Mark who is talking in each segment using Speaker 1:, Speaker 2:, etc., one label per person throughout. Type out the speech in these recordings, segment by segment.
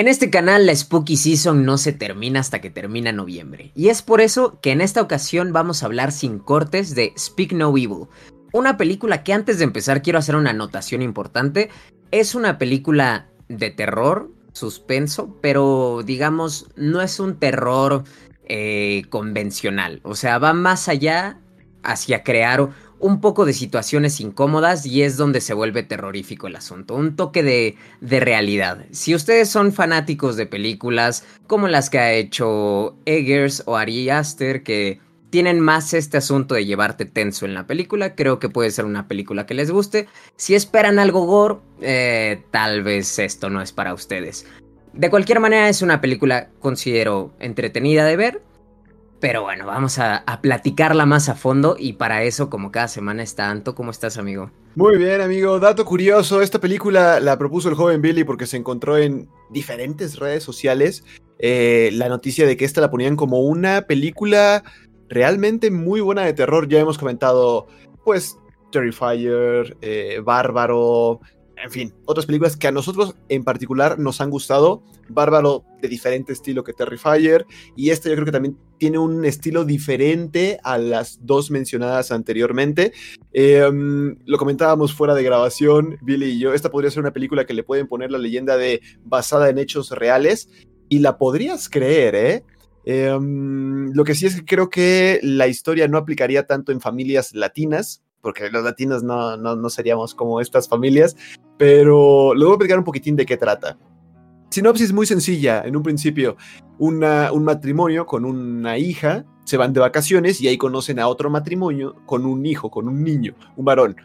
Speaker 1: En este canal la Spooky Season no se termina hasta que termina noviembre, y es por eso que en esta ocasión vamos a hablar sin cortes de Speak No Evil, una película que antes de empezar quiero hacer una anotación importante, es una película de terror, suspenso, pero digamos no es un terror eh, convencional, o sea, va más allá hacia crear un poco de situaciones incómodas y es donde se vuelve terrorífico el asunto, un toque de, de, realidad. Si ustedes son fanáticos de películas como las que ha hecho Eggers o Ari Aster, que tienen más este asunto de llevarte tenso en la película, creo que puede ser una película que les guste. Si esperan algo gore, eh, tal vez esto no es para ustedes. De cualquier manera es una película, considero, entretenida de ver, pero bueno, vamos a, platicarla más a fondo y para eso, como cada semana está Anto, ¿cómo estás, amigo?
Speaker 2: Muy bien, amigo. Dato curioso, esta película la propuso el joven Billy porque se encontró en diferentes redes sociales eh, la noticia de que esta la ponían como una película realmente muy buena de terror. Ya hemos comentado, pues, Terrifier, eh, Bárbaro, en fin, otras películas que a nosotros en particular nos han gustado. Bárbaro de diferente estilo que Terrifier. Y esta yo creo que también tiene un estilo diferente a las dos mencionadas anteriormente. Em, lo comentábamos fuera de grabación, Billy y yo. Esta podría ser una película que le pueden poner la leyenda de basada en hechos reales. Y la podrías creer, ¿eh? Em, lo que sí es que creo que la historia no aplicaría tanto en familias latinas, porque los latinos no, no, seríamos como estas familias, pero luego voy a explicar un poquitín de qué trata. Sinopsis muy sencilla, en un principio, una, un matrimonio con una hija, se van de vacaciones y ahí conocen a otro matrimonio con un hijo, con un niño, un varón.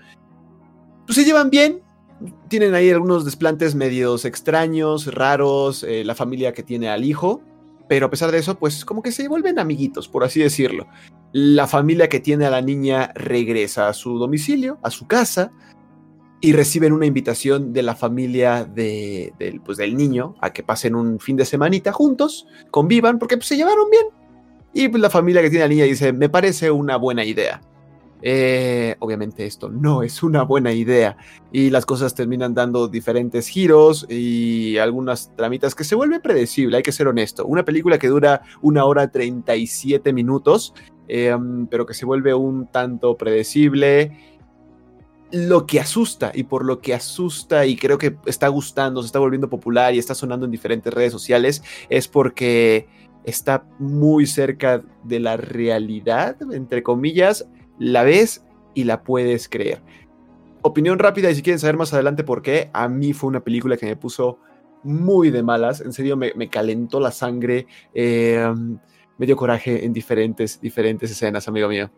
Speaker 2: Pues se llevan bien, tienen ahí algunos desplantes medios extraños, raros, eh, la familia que tiene al hijo, pero a pesar de eso, pues como que se vuelven amiguitos, por así decirlo. La familia que tiene a la niña regresa a su domicilio, a su casa, y reciben una invitación de la familia de, pues, del niño a que pasen un fin de semanita juntos, convivan, porque pues, se llevaron bien. Y pues, la familia que tiene a la niña dice, me parece una buena idea. Eh, obviamente esto no es una buena idea y las cosas terminan dando diferentes giros y algunas tramitas que se vuelve predecible, hay que ser honesto. Una película que dura una hora 37 minutos, em, pero que se vuelve un tanto predecible. Lo que asusta y por lo que asusta y creo que está gustando, se está volviendo popular y está sonando en diferentes redes sociales es porque está muy cerca de la realidad, entre comillas, la ves y la puedes creer. Opinión rápida y si quieren saber más adelante por qué, a mí fue una película que me puso muy de malas, en serio me, calentó la sangre, em, me dio coraje en diferentes, diferentes escenas, amigo mío.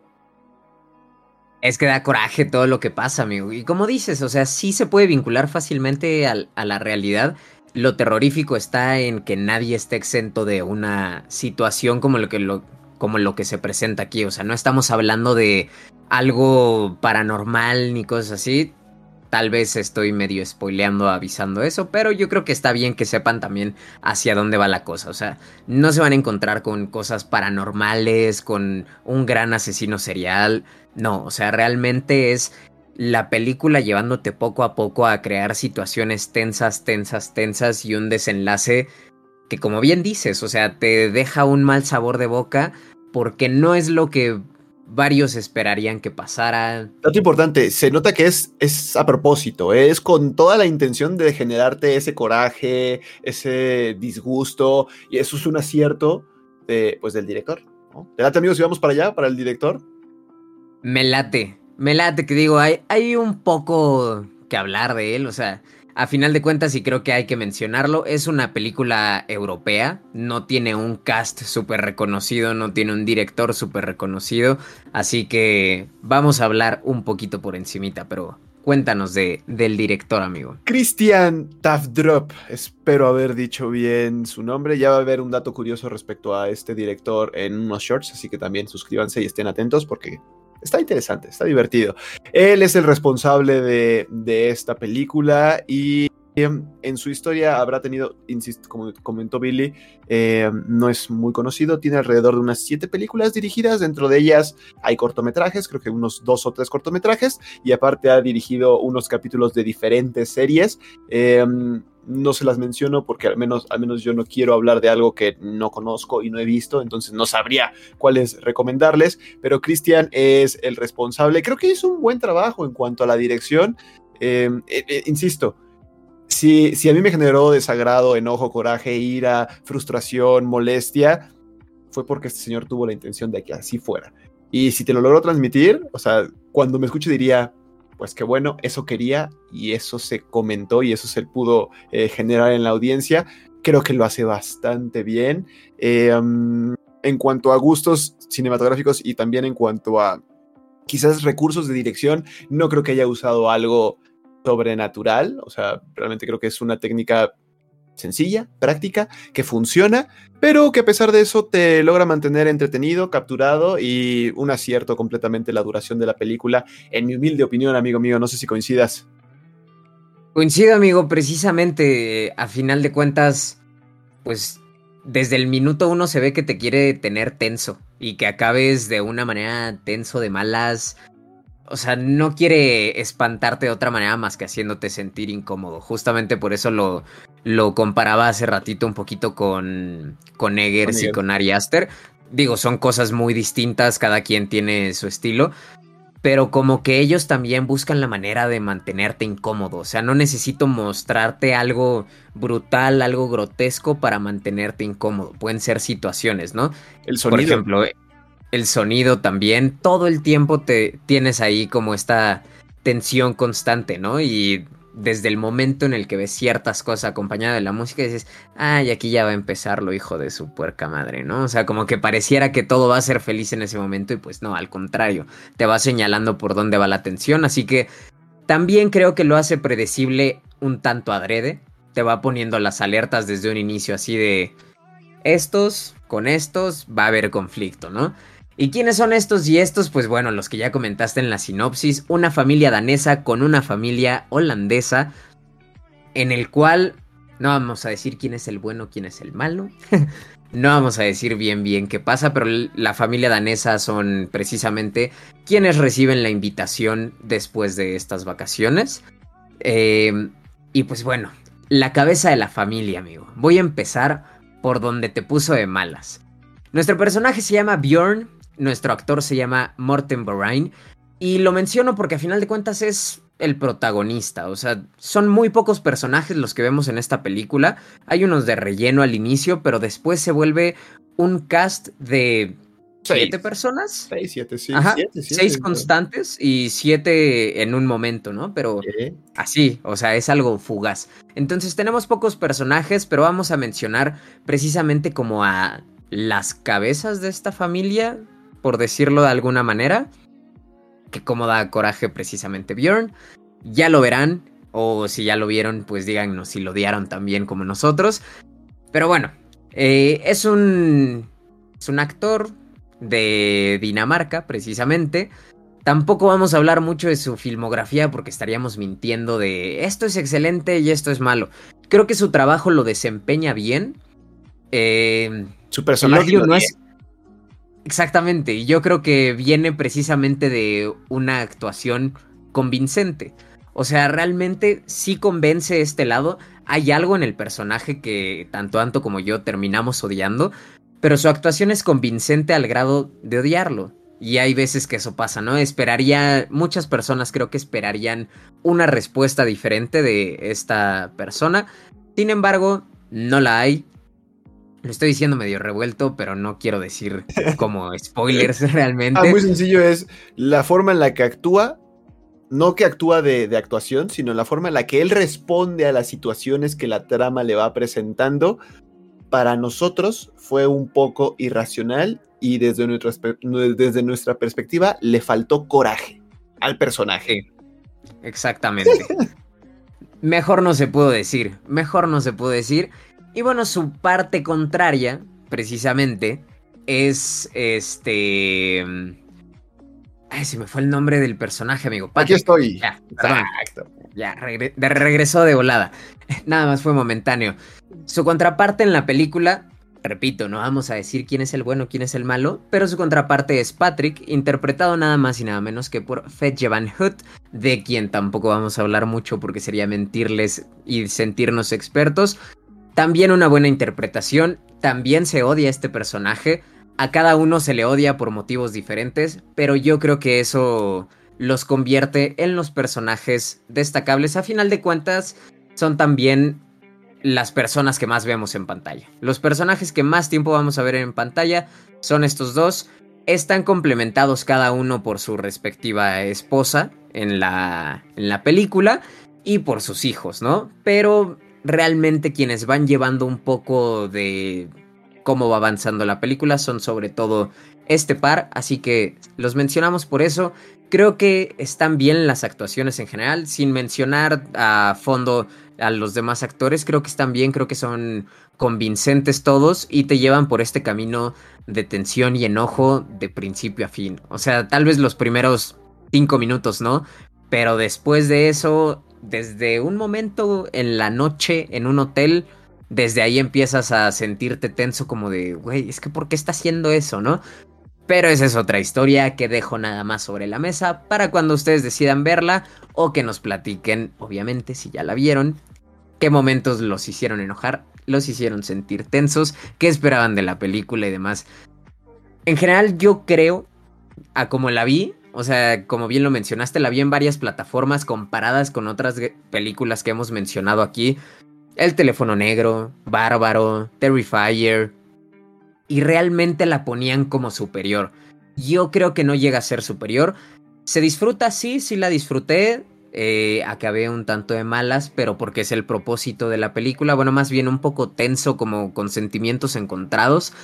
Speaker 1: Es que da coraje todo lo que pasa, amigo. Y como dices, o sea, sí se puede vincular fácilmente a la realidad. Lo terrorífico está en que nadie esté exento de una situación como lo que, lo, como lo que se presenta aquí. O sea, no estamos hablando de algo paranormal ni cosas así. Tal vez estoy medio spoileando, avisando eso, pero yo creo que está bien que sepan también hacia dónde va la cosa. O sea, no se van a encontrar con cosas paranormales, con un gran asesino serial. No, o sea, realmente es la película llevándote poco a poco a crear situaciones tensas, tensas, tensas y un desenlace que como bien dices, o sea, te deja un mal sabor de boca porque no es lo que varios esperarían que pasara.
Speaker 2: Dato importante, se nota que es, es a propósito, es con toda la intención de generarte ese coraje, ese disgusto, y eso es un acierto de, pues, del director. ¿no? ¿Te late, amigos, si vamos para allá, para el director?
Speaker 1: Me late, me late, que digo, hay, hay un poco que hablar de él, o sea, a final de cuentas, y creo que hay que mencionarlo, es una película europea, no tiene un cast súper reconocido, no tiene un director súper reconocido, así que vamos a hablar un poquito por encimita, pero cuéntanos de, del director, amigo.
Speaker 2: Christian Tafdrop, espero haber dicho bien su nombre, ya va a haber un dato curioso respecto a este director en unos shorts, así que también suscríbanse y estén atentos porque está interesante, está divertido. Él es el responsable de, esta película y en su historia habrá tenido, insisto, como comentó Billy, eh, no es muy conocido, tiene alrededor de unas siete películas dirigidas, dentro de ellas hay cortometrajes, creo que unos dos o tres cortometrajes, y aparte ha dirigido unos capítulos de diferentes series. Em, no se las menciono porque al menos, al menos yo no quiero hablar de algo que no conozco y no he visto, entonces no sabría cuáles recomendarles, pero Cristian es el responsable. Creo que hizo un buen trabajo en cuanto a la dirección. Em, eh, eh, insisto, si, si a mí me generó desagrado, enojo, coraje, ira, frustración, molestia, fue porque este señor tuvo la intención de que así fuera. Y si te lo logro transmitir, o sea, cuando me escuche diría, pues qué bueno, eso quería y eso se comentó y eso se pudo eh, generar en la audiencia. Creo que lo hace bastante bien. Eh, en cuanto a gustos cinematográficos y también en cuanto a quizás recursos de dirección, no creo que haya usado algo sobrenatural, o sea, realmente creo que es una técnica sencilla, práctica, que funciona, pero que a pesar de eso te logra mantener entretenido, capturado y un acierto completamente la duración de la película, en mi humilde opinión, amigo mío, no sé si coincidas.
Speaker 1: Coincido, amigo, precisamente, a final de cuentas, pues desde el minuto uno se ve que te quiere tener tenso y que acabes de una manera tenso de malas, o sea, no quiere espantarte de otra manera más que haciéndote sentir incómodo. Justamente por eso lo, lo comparaba hace ratito un poquito con, con Eggers y con Ari Aster. Digo, son cosas muy distintas, cada quien tiene su estilo. Pero como que ellos también buscan la manera de mantenerte incómodo. O sea, no necesito mostrarte algo brutal, algo grotesco para mantenerte incómodo. Pueden ser situaciones, ¿no?
Speaker 2: El sonido.
Speaker 1: Por ejemplo, el sonido también, todo el tiempo te tienes ahí como esta tensión constante, ¿no? Y desde el momento en el que ves ciertas cosas acompañadas de la música, dices, ay, aquí ya va a empezar lo hijo de su puerca madre, ¿no? O sea, como que pareciera que todo va a ser feliz en ese momento y pues no, al contrario, te va señalando por dónde va la tensión, así que también creo que lo hace predecible un tanto adrede, te va poniendo las alertas desde un inicio así de, estos con estos va a haber conflicto, ¿no? ¿Y quiénes son estos y estos? Pues bueno, los que ya comentaste en la sinopsis, una familia danesa con una familia holandesa, en el cual no vamos a decir quién es el bueno, quién es el malo, no vamos a decir bien bien qué pasa, pero la familia danesa son precisamente quienes reciben la invitación después de estas vacaciones. Eh, y pues bueno, la cabeza de la familia, amigo. Voy a empezar por donde te puso de malas. Nuestro personaje se llama Bjorn, nuestro actor se llama Morten Borain. Y lo menciono porque a final de cuentas es el protagonista. O sea, son muy pocos personajes los que vemos en esta película. Hay unos de relleno al inicio, pero después se vuelve un cast de siete personas.
Speaker 2: Seis, siete, sí.
Speaker 1: seis constantes y siete en un momento, ¿no? Pero así, o sea, es algo fugaz. Entonces tenemos pocos personajes, pero vamos a mencionar precisamente como a las cabezas de esta familia por decirlo de alguna manera. Que como da coraje precisamente Bjorn. Ya lo verán. O si ya lo vieron, pues díganos si lo odiaron también como nosotros. Pero bueno, eh, es un. Es un actor de Dinamarca, precisamente. Tampoco vamos a hablar mucho de su filmografía porque estaríamos mintiendo de esto es excelente y esto es malo. Creo que su trabajo lo desempeña bien. Eh,
Speaker 2: su personaje no es,
Speaker 1: Exactamente, y yo creo que viene precisamente de una actuación convincente. O sea, realmente sí convence este lado. Hay algo en el personaje que tanto Anto como yo terminamos odiando, pero su actuación es convincente al grado de odiarlo. Y hay veces que eso pasa, ¿no? Esperaría, muchas personas creo que esperarían una respuesta diferente de esta persona. Sin embargo, no la hay. Lo estoy diciendo medio revuelto, pero no quiero decir como spoilers realmente.
Speaker 2: Ah, muy sencillo es la forma en la que actúa, no que actúa de, actuación, sino la forma en la que él responde a las situaciones que la trama le va presentando. Para nosotros fue un poco irracional y desde nuestra, desde nuestra perspectiva le faltó coraje al personaje.
Speaker 1: exactamente. mejor no se pudo decir, mejor no se pudo decir. Y bueno, su parte contraria, precisamente, es este... Ay, se me fue el nombre del personaje, amigo.
Speaker 2: Aquí estoy.
Speaker 1: Ya, Ya, de regreso de volada. nada más fue momentáneo. Su contraparte en la película, repito, no vamos a decir quién es el bueno, quién es el malo, pero su contraparte es Patrick, interpretado nada más y nada menos que por Fetch Van Hood, de quien tampoco vamos a hablar mucho porque sería mentirles y sentirnos expertos. También una buena interpretación, también se odia este personaje, a cada uno se le odia por motivos diferentes, pero yo creo que eso los convierte en los personajes destacables. A final de cuentas, son también las personas que más vemos en pantalla. Los personajes que más tiempo vamos a ver en pantalla son estos dos. Están complementados cada uno por su respectiva esposa en la, en la película y por sus hijos, ¿no? Pero realmente quienes van llevando un poco de cómo va avanzando la película son sobre todo este par, así que los mencionamos por eso. Creo que están bien las actuaciones en general, sin mencionar a fondo a los demás actores, creo que están bien, creo que son convincentes todos y te llevan por este camino de tensión y enojo de principio a fin. O sea, tal vez los primeros cinco minutos, ¿no? Pero después de eso, desde un momento en la noche en un hotel, desde ahí empiezas a sentirte tenso como de, güey, es que ¿por qué está haciendo eso, no? Pero esa es otra historia que dejo nada más sobre la mesa para cuando ustedes decidan verla o que nos platiquen, obviamente, si ya la vieron, qué momentos los hicieron enojar, los hicieron sentir tensos, qué esperaban de la película y demás. En general yo creo, a como la vi, o sea, como bien lo mencionaste, la vi en varias plataformas comparadas con otras películas que hemos mencionado aquí. El teléfono negro, Bárbaro, Terrifier. Y realmente la ponían como superior. Yo creo que no llega a ser superior. Se disfruta, sí, sí la disfruté. Eh, acabé un tanto de malas, pero porque es el propósito de la película. Bueno, más bien un poco tenso, como con sentimientos encontrados.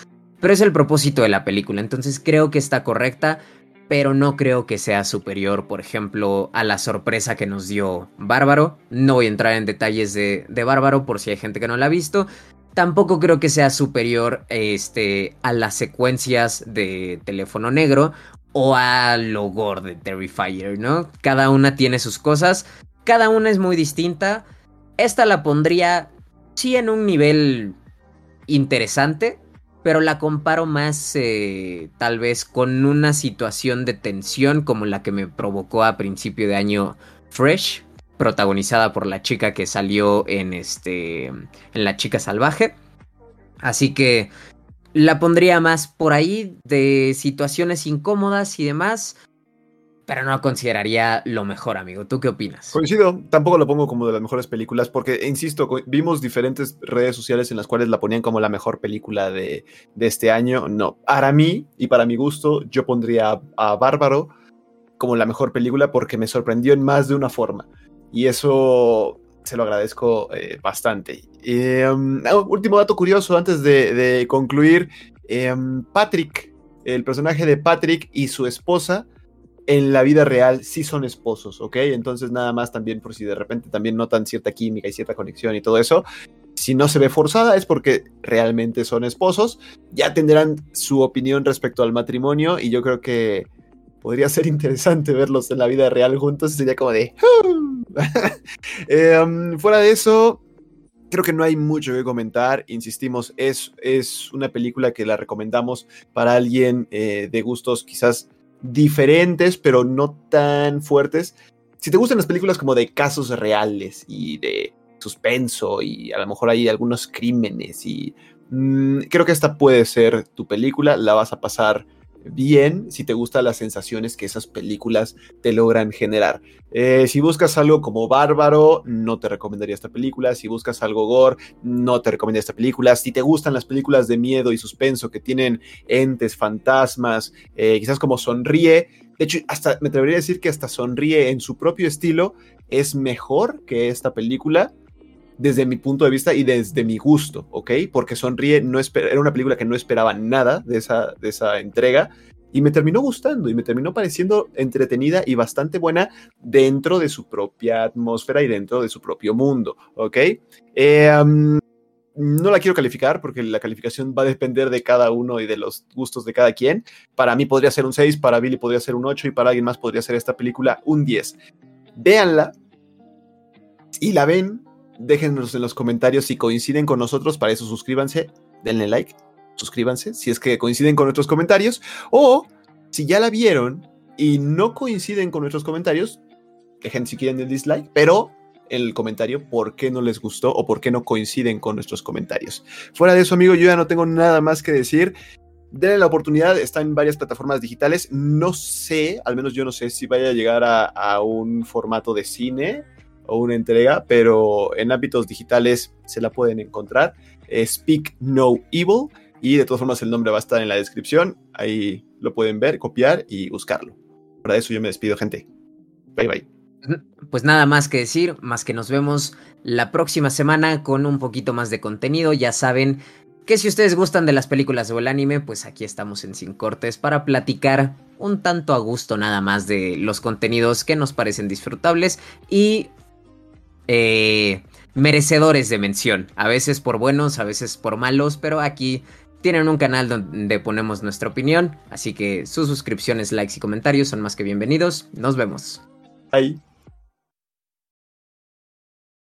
Speaker 1: Pero es el propósito de la película. Entonces creo que está correcta pero no creo que sea superior, por ejemplo, a la sorpresa que nos dio Bárbaro. No voy a entrar en detalles de, Bárbaro por si hay gente que no la ha visto. Tampoco creo que sea superior este, a las secuencias de Teléfono Negro o a Logor de Terrifier, ¿no? Cada una tiene sus cosas, cada una es muy distinta. Esta la pondría, sí, en un nivel interesante, pero la comparo más eh, tal vez con una situación de tensión como la que me provocó a principio de año Fresh, protagonizada por la chica que salió en este en La chica salvaje. Así que la pondría más por ahí de situaciones incómodas y demás, pero no consideraría lo mejor, amigo. ¿Tú qué opinas?
Speaker 2: Coincido, tampoco lo pongo como de las mejores películas, porque, insisto, vimos diferentes redes sociales en las cuales la ponían como la mejor película de, este año. No, para mí y para mi gusto, yo pondría a, Bárbaro como la mejor película porque me sorprendió en más de una forma. Y eso se lo agradezco eh, bastante. Em, ah, último dato curioso antes de, concluir. Em, Patrick, el personaje de Patrick y su esposa en la vida real sí son esposos, ¿ok? Entonces nada más también por si de repente también notan cierta química y cierta conexión y todo eso. Si no se ve forzada es porque realmente son esposos. Ya tendrán su opinión respecto al matrimonio y yo creo que podría ser interesante verlos en la vida real juntos. Sería como de... Em, fuera de eso, creo que no hay mucho que comentar. Insistimos, es, es una película que la recomendamos para alguien eh, de gustos quizás diferentes, pero no tan fuertes. Si te gustan las películas como de casos reales y de suspenso y a lo mejor hay algunos crímenes y mm, creo que esta puede ser tu película, la vas a pasar bien si te gustan las sensaciones que esas películas te logran generar. Eh, si buscas algo como bárbaro, no te recomendaría esta película. Si buscas algo gore, no te recomendaría esta película. Si te gustan las películas de miedo y suspenso que tienen entes, fantasmas, eh, quizás como sonríe. De hecho, hasta me atrevería a decir que hasta sonríe en su propio estilo es mejor que esta película desde mi punto de vista y desde mi gusto, ¿ok? Porque Sonríe no era una película que no esperaba nada de esa, de esa entrega y me terminó gustando y me terminó pareciendo entretenida y bastante buena dentro de su propia atmósfera y dentro de su propio mundo, ¿ok? Eh, no la quiero calificar porque la calificación va a depender de cada uno y de los gustos de cada quien. Para mí podría ser un 6, para Billy podría ser un 8 y para alguien más podría ser esta película un 10. Véanla y la ven déjenos en los comentarios si coinciden con nosotros, para eso suscríbanse, denle like, suscríbanse si es que coinciden con nuestros comentarios, o si ya la vieron y no coinciden con nuestros comentarios, dejen si quieren el dislike, pero el comentario por qué no les gustó o por qué no coinciden con nuestros comentarios. Fuera de eso, amigo, yo ya no tengo nada más que decir. Denle la oportunidad, está en varias plataformas digitales. No sé, al menos yo no sé si vaya a llegar a, un formato de cine o una entrega, pero en ámbitos digitales se la pueden encontrar. Speak No Evil. Y de todas formas el nombre va a estar en la descripción. Ahí lo pueden ver, copiar y buscarlo. Para eso yo me despido, gente. Bye bye.
Speaker 1: Pues nada más que decir, más que nos vemos la próxima semana con un poquito más de contenido. Ya saben que si ustedes gustan de las películas o el anime, pues aquí estamos en Sin Cortes para platicar un tanto a gusto nada más de los contenidos que nos parecen disfrutables y eh, merecedores de mención. A veces por buenos, a veces por malos, pero aquí tienen un canal donde ponemos nuestra opinión, así que sus suscripciones, likes y comentarios son más que bienvenidos. Nos vemos.
Speaker 2: Bye.